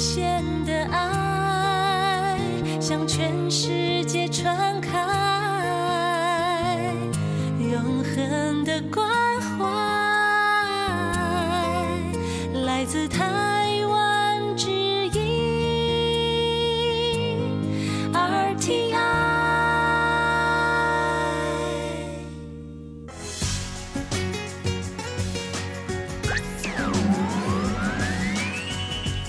些。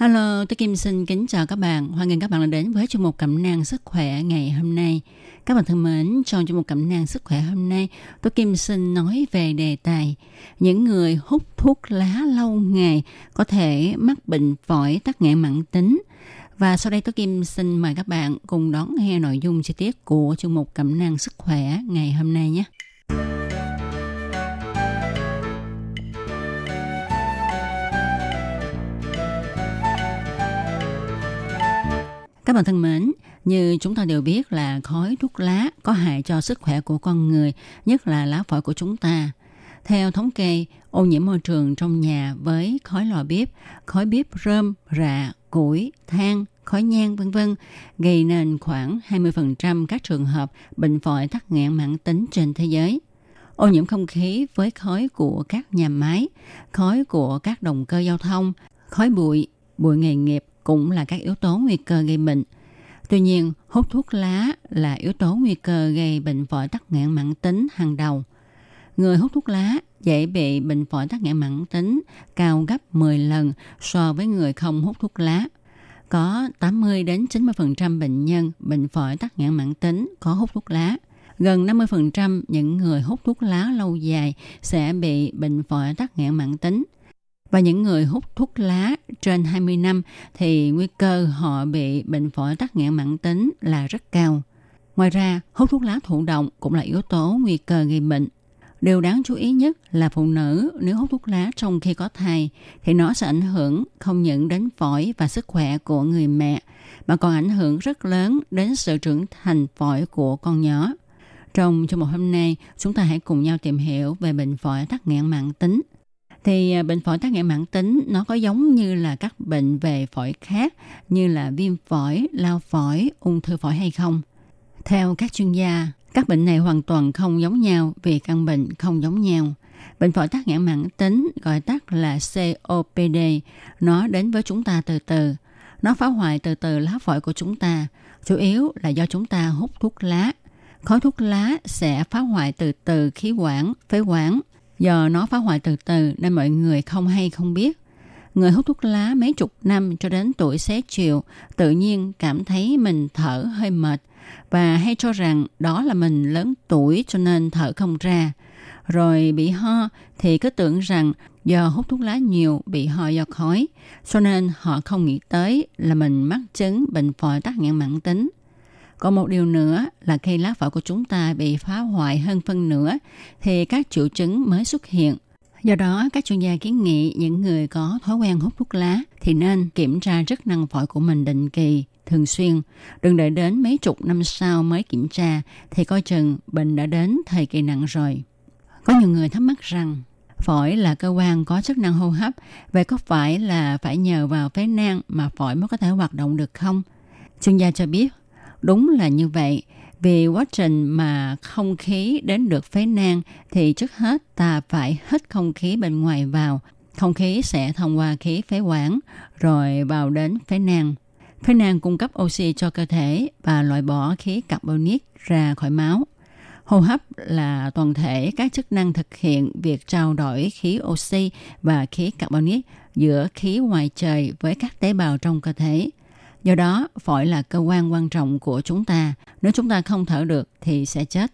Hello, tôi Kim xin kính chào các bạn. Hoan nghênh các bạn đã đến với chương mục cẩm nang sức khỏe ngày hôm nay. Các bạn thân mến, trong chương mục cẩm nang sức khỏe hôm nay, tôi Kim xin nói về đề tài những người hút thuốc lá lâu ngày có thể mắc bệnh phổi tắc nghẽn mãn tính. Và sau đây tôi Kim xin mời các bạn cùng đón nghe nội dung chi tiết của chương mục cẩm nang sức khỏe ngày hôm nay nhé. Các bạn thân mến, như chúng ta đều biết là khói thuốc lá có hại cho sức khỏe của con người, nhất là lá phổi của chúng ta. Theo thống kê, ô nhiễm môi trường trong nhà với khói lò bếp, khói bếp rơm, rạ, củi, than, khói nhang vân vân gây nên khoảng 20% các trường hợp bệnh phổi tắc nghẽn mãn tính trên thế giới. Ô nhiễm không khí với khói của các nhà máy, khói của các động cơ giao thông, khói bụi, bụi nghề nghiệp cũng là các yếu tố nguy cơ gây bệnh. Tuy nhiên, hút thuốc lá là yếu tố nguy cơ gây bệnh phổi tắc nghẽn mãn tính hàng đầu. Người hút thuốc lá dễ bị bệnh phổi tắc nghẽn mãn tính cao gấp 10 lần so với người không hút thuốc lá. Có 80 đến 90% bệnh nhân bệnh phổi tắc nghẽn mãn tính có hút thuốc lá. Gần 50% những người hút thuốc lá lâu dài sẽ bị bệnh phổi tắc nghẽn mãn tính – và những người hút thuốc lá trên 20 năm thì nguy cơ họ bị bệnh phổi tắc nghẽn mãn tính là rất cao. Ngoài ra, hút thuốc lá thụ động cũng là yếu tố nguy cơ gây bệnh. Điều đáng chú ý nhất là phụ nữ nếu hút thuốc lá trong khi có thai thì nó sẽ ảnh hưởng không những đến phổi và sức khỏe của người mẹ mà còn ảnh hưởng rất lớn đến sự trưởng thành phổi của con nhỏ. Trong chương một hôm nay, chúng ta hãy cùng nhau tìm hiểu về bệnh phổi tắc nghẽn mãn tính thì à, bệnh phổi tắc nghẽn mãn tính nó có giống như là các bệnh về phổi khác như là viêm phổi, lao phổi, ung thư phổi hay không? Theo các chuyên gia, các bệnh này hoàn toàn không giống nhau vì căn bệnh không giống nhau. Bệnh phổi tắc nghẽn mãn tính gọi tắt là COPD, nó đến với chúng ta từ từ. Nó phá hoại từ từ lá phổi của chúng ta, chủ yếu là do chúng ta hút thuốc lá. Khói thuốc lá sẽ phá hoại từ từ khí quản, phế quản, giờ nó phá hoại từ từ nên mọi người không hay không biết. Người hút thuốc lá mấy chục năm cho đến tuổi xế chiều tự nhiên cảm thấy mình thở hơi mệt và hay cho rằng đó là mình lớn tuổi cho nên thở không ra. Rồi bị ho thì cứ tưởng rằng do hút thuốc lá nhiều bị ho do khói, cho nên họ không nghĩ tới là mình mắc chứng bệnh phổi tắc nghẽn mãn tính. Còn một điều nữa là khi lá phổi của chúng ta bị phá hoại hơn phân nửa thì các triệu chứng mới xuất hiện. Do đó, các chuyên gia kiến nghị những người có thói quen hút thuốc lá thì nên kiểm tra chức năng phổi của mình định kỳ, thường xuyên. Đừng đợi đến mấy chục năm sau mới kiểm tra thì coi chừng bệnh đã đến thời kỳ nặng rồi. Có nhiều người thắc mắc rằng phổi là cơ quan có chức năng hô hấp, vậy có phải là phải nhờ vào phế nang mà phổi mới có thể hoạt động được không? Chuyên gia cho biết Đúng là như vậy. Vì quá trình mà không khí đến được phế nang, thì trước hết ta phải hít không khí bên ngoài vào. Không khí sẽ thông qua khí phế quản, rồi vào đến phế nang. Phế nang cung cấp oxy cho cơ thể và loại bỏ khí carbonic ra khỏi máu. Hô hấp là toàn thể các chức năng thực hiện việc trao đổi khí oxy và khí carbonic giữa khí ngoài trời với các tế bào trong cơ thể. Do đó, phổi là cơ quan quan trọng của chúng ta. Nếu chúng ta không thở được thì sẽ chết.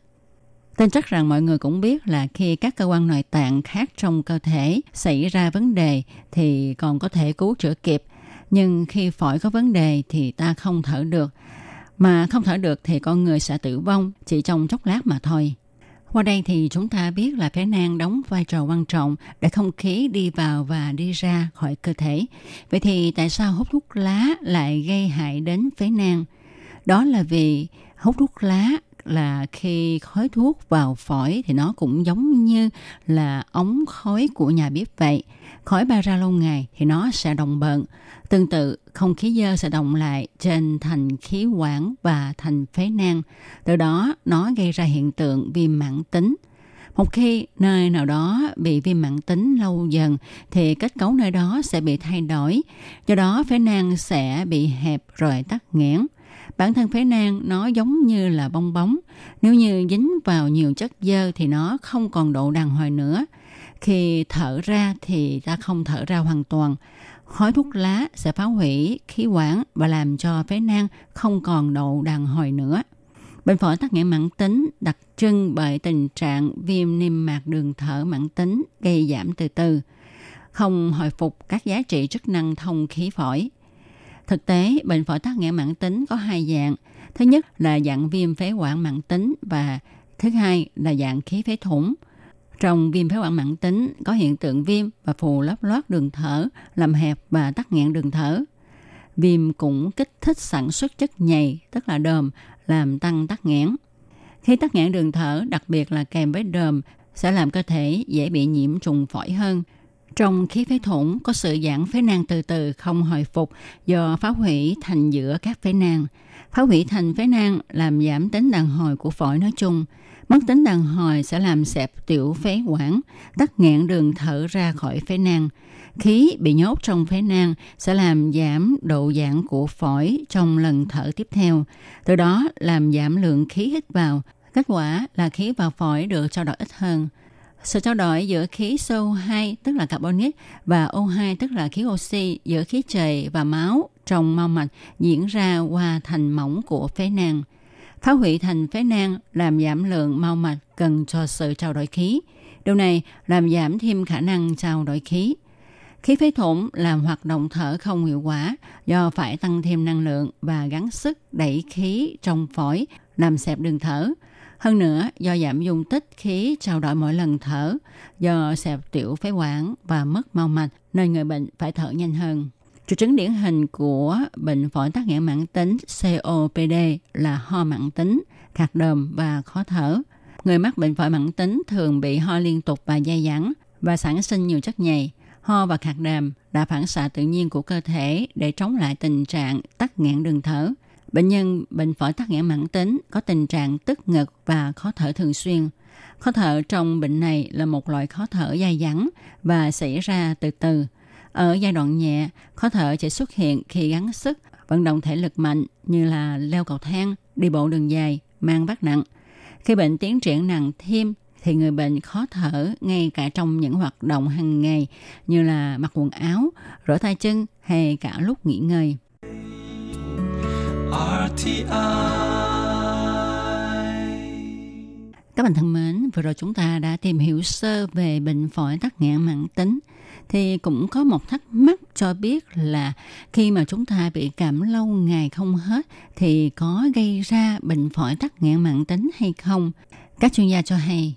Tin chắc rằng mọi người cũng biết là khi các cơ quan nội tạng khác trong cơ thể xảy ra vấn đề thì còn có thể cứu chữa kịp. Nhưng khi phổi có vấn đề thì ta không thở được. Mà không thở được thì con người sẽ tử vong chỉ trong chốc lát mà thôi. Qua đây thì chúng ta biết là phế nang đóng vai trò quan trọng để không khí đi vào và đi ra khỏi cơ thể. Vậy thì tại sao hút thuốc lá lại gây hại đến phế nang? Đó là vì hút thuốc lá là khi khói thuốc vào phổi thì nó cũng giống như là ống khói của nhà bếp vậy. Khói bay ra lâu ngày thì nó sẽ đồng bận. Tương tự, không khí dơ sẽ động lại trên thành khí quản và thành phế nang. Từ đó, nó gây ra hiện tượng viêm mãn tính. Một khi nơi nào đó bị viêm mãn tính lâu dần thì kết cấu nơi đó sẽ bị thay đổi. Do đó phế nang sẽ bị hẹp rồi tắc nghẽn. Bản thân phế nang nó giống như là bong bóng. Nếu như dính vào nhiều chất dơ thì nó không còn độ đàn hồi nữa. Khi thở ra thì ta không thở ra hoàn toàn. Khói thuốc lá sẽ phá hủy khí quản và làm cho phế nang không còn độ đàn hồi nữa. Bệnh phổi tắc nghẽn mãn tính đặc trưng bởi tình trạng viêm niêm mạc đường thở mãn tính gây giảm từ từ, không hồi phục các giá trị chức năng thông khí phổi. Thực tế, bệnh phổi tắc nghẽn mãn tính có hai dạng. Thứ nhất là dạng viêm phế quản mãn tính và thứ hai là dạng khí phế thủng. Trong viêm phế quản mãn tính có hiện tượng viêm và phù lấp lót đường thở, làm hẹp và tắc nghẽn đường thở. Viêm cũng kích thích sản xuất chất nhầy, tức là đờm, làm tăng tắc nghẽn. Khi tắc nghẽn đường thở, đặc biệt là kèm với đờm, sẽ làm cơ thể dễ bị nhiễm trùng phổi hơn. Trong khí phế thủng có sự giãn phế nang từ từ không hồi phục do phá hủy thành giữa các phế nang. Phá hủy thành phế nang làm giảm tính đàn hồi của phổi nói chung. Mất tính đàn hồi sẽ làm xẹp tiểu phế quản, tắc nghẽn đường thở ra khỏi phế nang. Khí bị nhốt trong phế nang sẽ làm giảm độ giãn của phổi trong lần thở tiếp theo. Từ đó làm giảm lượng khí hít vào. Kết quả là khí vào phổi được trao đổi ít hơn. Sự trao đổi giữa khí CO2 tức là carbonic, và O2 tức là khí oxy, giữa khí trời và máu trong mau mạch, diễn ra qua thành mỏng của phế nang. Phá hủy thành phế nang làm giảm lượng mau mạch cần cho sự trao đổi khí. Điều này làm giảm thêm khả năng trao đổi khí. Khí phế thủng làm hoạt động thở không hiệu quả, do phải tăng thêm năng lượng và gắng sức đẩy khí trong phổi, làm xẹp đường thở. Hơn nữa, do giảm dung tích khí trao đổi mỗi lần thở, do xẹp tiểu phế quản và mất mau mạch, nên người bệnh phải thở nhanh hơn. Triệu chứng điển hình của bệnh phổi tắc nghẽn mãn tính COPD là ho mãn tính, khạc đờm và khó thở. Người mắc bệnh phổi mãn tính thường bị ho liên tục và dai dẳng và sản sinh nhiều chất nhầy. Ho và khạc đờm là phản xạ tự nhiên của cơ thể để chống lại tình trạng tắc nghẽn đường thở. Bệnh nhân bệnh phổi tắc nghẽn mãn tính có tình trạng tức ngực và khó thở thường xuyên. Khó thở trong bệnh này là một loại khó thở dai dẳng và xảy ra từ từ. Ở giai đoạn nhẹ, khó thở chỉ xuất hiện khi gắng sức, vận động thể lực mạnh như là leo cầu thang, đi bộ đường dài, mang vác nặng. Khi bệnh tiến triển nặng thêm thì người bệnh khó thở ngay cả trong những hoạt động hàng ngày như là mặc quần áo, rửa tay chân hay cả lúc nghỉ ngơi. RTI Các bạn thân mến, vừa rồi chúng ta đã tìm hiểu sơ về bệnh phổi tắc nghẽn mãn tính. Thì cũng có một thắc mắc cho biết là khi mà chúng ta bị cảm lâu ngày không hết thì có gây ra bệnh phổi tắc nghẽn mãn tính hay không? Các chuyên gia cho hay,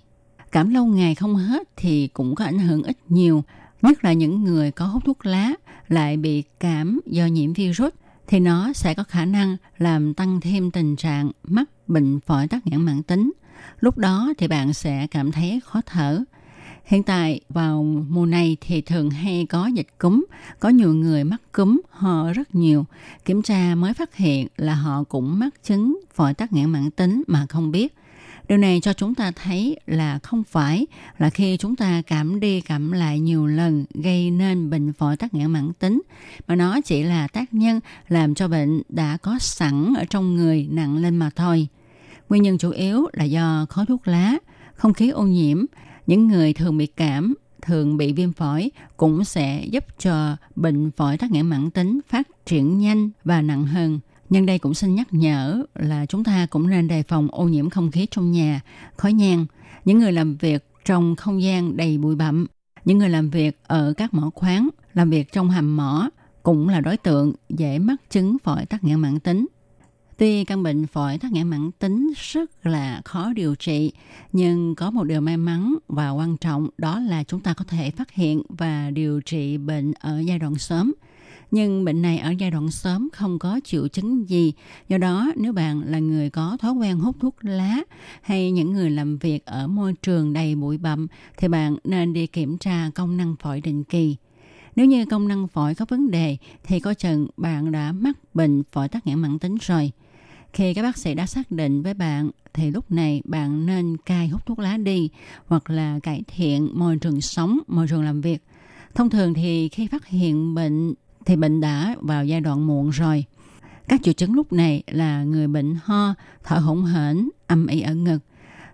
cảm lâu ngày không hết thì cũng có ảnh hưởng ít nhiều, nhất là những người có hút thuốc lá lại bị cảm do nhiễm virus thì nó sẽ có khả năng làm tăng thêm tình trạng mắc bệnh phổi tắc nghẽn mãn tính. Lúc đó thì bạn sẽ cảm thấy khó thở. Hiện tại vào mùa này thì thường hay có dịch cúm, có nhiều người mắc cúm, ho rất nhiều. Kiểm tra mới phát hiện là họ cũng mắc chứng phổi tắc nghẽn mãn tính mà không biết. Điều này cho chúng ta thấy là không phải là khi chúng ta cảm đi cảm lại nhiều lần gây nên bệnh phổi tắc nghẽn mãn tính, mà nó chỉ là tác nhân làm cho bệnh đã có sẵn ở trong người nặng lên mà thôi. Nguyên nhân chủ yếu là do khói thuốc lá, không khí ô nhiễm, những người thường bị cảm thường bị viêm phổi cũng sẽ giúp cho bệnh phổi tắc nghẽn mãn tính phát triển nhanh và nặng hơn. Nhân đây cũng xin nhắc nhở là chúng ta cũng nên đề phòng ô nhiễm không khí trong nhà, khói nhang. Những người làm việc trong không gian đầy bụi bặm, những người làm việc ở các mỏ khoáng, làm việc trong hầm mỏ cũng là đối tượng dễ mắc chứng phổi tắc nghẽn mãn tính. Tuy căn bệnh phổi tắc nghẽn mãn tính rất là khó điều trị, nhưng có một điều may mắn và quan trọng đó là chúng ta có thể phát hiện và điều trị bệnh ở giai đoạn sớm. Nhưng bệnh này ở giai đoạn sớm không có triệu chứng gì. Do đó, nếu bạn là người có thói quen hút thuốc lá hay những người làm việc ở môi trường đầy bụi bặm thì bạn nên đi kiểm tra công năng phổi định kỳ. Nếu như công năng phổi có vấn đề thì có chừng bạn đã mắc bệnh phổi tắc nghẽn mãn tính rồi. Khi các bác sĩ đã xác định với bạn thì lúc này bạn nên cai hút thuốc lá đi hoặc là cải thiện môi trường sống, môi trường làm việc. Thông thường thì khi phát hiện bệnh thì bệnh đã vào giai đoạn muộn rồi. Các triệu chứng lúc này là người bệnh ho, thở hổn hển, âm ỉ ở ngực.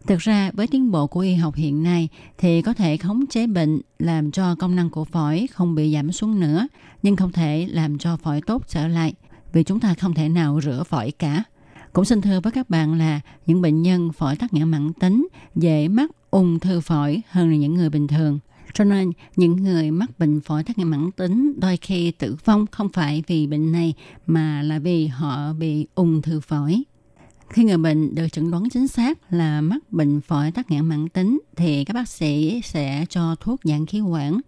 Thực ra với tiến bộ của y học hiện nay thì có thể khống chế bệnh làm cho công năng của phổi không bị giảm xuống nữa, nhưng không thể làm cho phổi tốt trở lại vì chúng ta không thể nào rửa phổi cả. Cũng xin thưa với các bạn là những bệnh nhân phổi tắc nghẽn mãn tính dễ mắc ung thư phổi hơn là những người bình thường. Cho nên những người mắc bệnh phổi tắc nghẽn mãn tính đôi khi tử vong không phải vì bệnh này mà là vì họ bị ung thư phổi. Khi người bệnh được chẩn đoán chính xác là mắc bệnh phổi tắc nghẽn mãn tính thì các bác sĩ sẽ cho thuốc giãn khí quản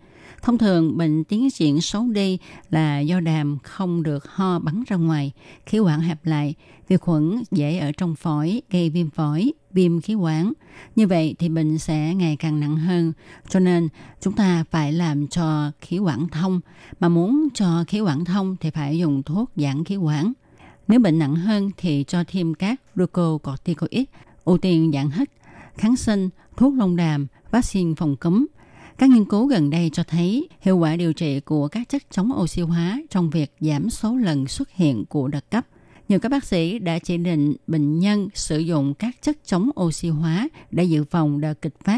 Thông thường bệnh tiến triển xấu đi là do đàm không được ho bắn ra ngoài, khí quản hẹp lại, vi khuẩn dễ ở trong phổi gây viêm phổi, viêm khí quản. Như vậy thì bệnh sẽ ngày càng nặng hơn. Cho nên chúng ta phải làm cho khí quản thông. Mà muốn cho khí quản thông thì phải dùng thuốc giãn khí quản. Nếu bệnh nặng hơn thì cho thêm các glucocorticoid, ưu tiên giãn hít, kháng sinh, thuốc lông đàm, vaccine phòng cúm – các nghiên cứu gần đây cho thấy hiệu quả điều trị của các chất chống oxy hóa trong việc giảm số lần xuất hiện của đợt cấp. Nhiều các bác sĩ đã chỉ định bệnh nhân sử dụng các chất chống oxy hóa để dự phòng đợt kịch phát.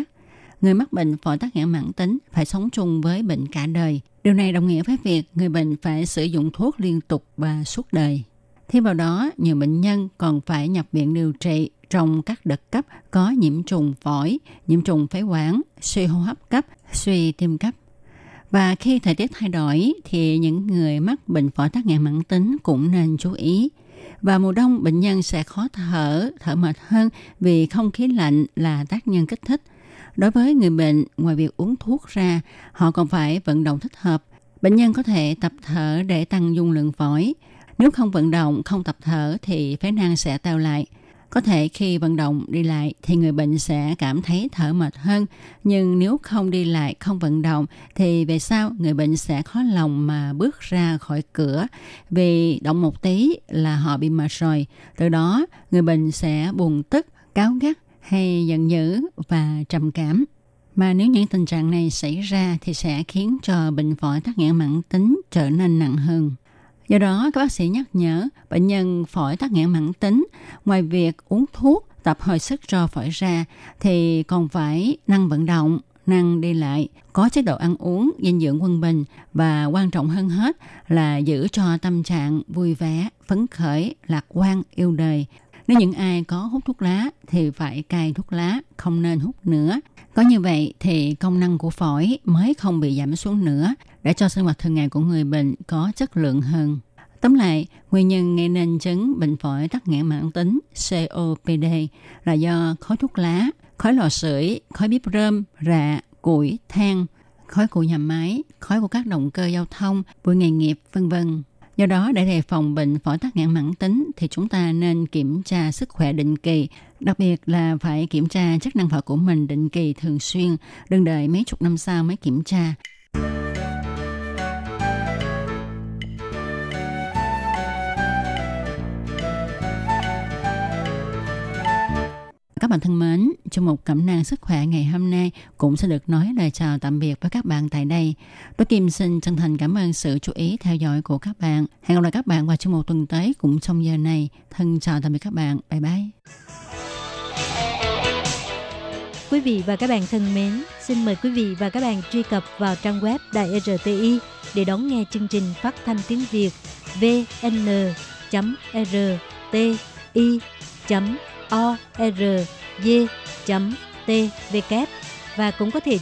Người mắc bệnh phổi tắc nghẽn mãn tính phải sống chung với bệnh cả đời. Điều này đồng nghĩa với việc người bệnh phải sử dụng thuốc liên tục và suốt đời. Thêm vào đó, nhiều bệnh nhân còn phải nhập viện điều trị trong các đợt cấp có nhiễm trùng phổi, nhiễm trùng phế quản, suy hô hấp cấp, suy tim cấp. Và khi thời tiết thay đổi thì những người mắc bệnh phổi tắc nghẽn mãn tính cũng nên chú ý. Và mùa đông bệnh nhân sẽ khó thở, thở mệt hơn vì không khí lạnh là tác nhân kích thích. Đối với người bệnh, ngoài việc uống thuốc ra, họ còn phải vận động thích hợp. Bệnh nhân có thể tập thở để tăng dung lượng phổi. Nếu không vận động, không tập thở thì phế nang sẽ teo lại – có thể khi vận động đi lại thì người bệnh sẽ cảm thấy thở mệt hơn, nhưng nếu không đi lại, không vận động thì về sau người bệnh sẽ khó lòng mà bước ra khỏi cửa vì động một tí là họ bị mệt rồi. Từ đó người bệnh sẽ buồn tức, cáo gắt hay giận dữ và trầm cảm. Mà nếu những tình trạng này xảy ra thì sẽ khiến cho bệnh phổi tắc nghẽn mãn tính trở nên nặng hơn. Do đó, các bác sĩ nhắc nhở bệnh nhân phổi tắc nghẽn mãn tính, ngoài việc uống thuốc, tập hồi sức cho phổi ra, thì còn phải năng vận động, năng đi lại, có chế độ ăn uống, dinh dưỡng quân bình và quan trọng hơn hết là giữ cho tâm trạng vui vẻ, phấn khởi, lạc quan, yêu đời. Nếu những ai có hút thuốc lá thì phải cai thuốc lá, không nên hút nữa. Có như vậy thì công năng của phổi mới không bị giảm xuống nữa để cho sinh hoạt thường ngày của người bệnh có chất lượng hơn. Tóm lại, nguyên nhân gây nên chứng bệnh phổi tắc nghẽn mãn tính COPD là do khói thuốc lá, khói lò sưởi, khói bếp rơm, rạ, củi, than, khói của nhà máy, khói của các động cơ giao thông, bụi nghề nghiệp, vân vân. Do đó, để đề phòng bệnh phổi tắc nghẽn mãn tính thì chúng ta nên kiểm tra sức khỏe định kỳ, đặc biệt là phải kiểm tra chức năng phổi của mình định kỳ thường xuyên, đừng đợi mấy chục năm sau mới kiểm tra. Các bạn thân mến, trong một cẩm nang sức khỏe ngày hôm nay cũng sẽ được nói lời chào tạm biệt với các bạn tại đây. Tôi Kim xin chân thành cảm ơn sự chú ý theo dõi của các bạn. Hẹn gặp lại các bạn vào trong một tuần tới cũng trong giờ này. Thân chào tạm biệt các bạn. Bye bye. Quý vị và các bạn thân mến, xin mời quý vị và các bạn truy cập vào trang web Đài RTI để đón nghe chương trình phát thanh tiếng Việt vn.rti.or d.tvk và cũng có thể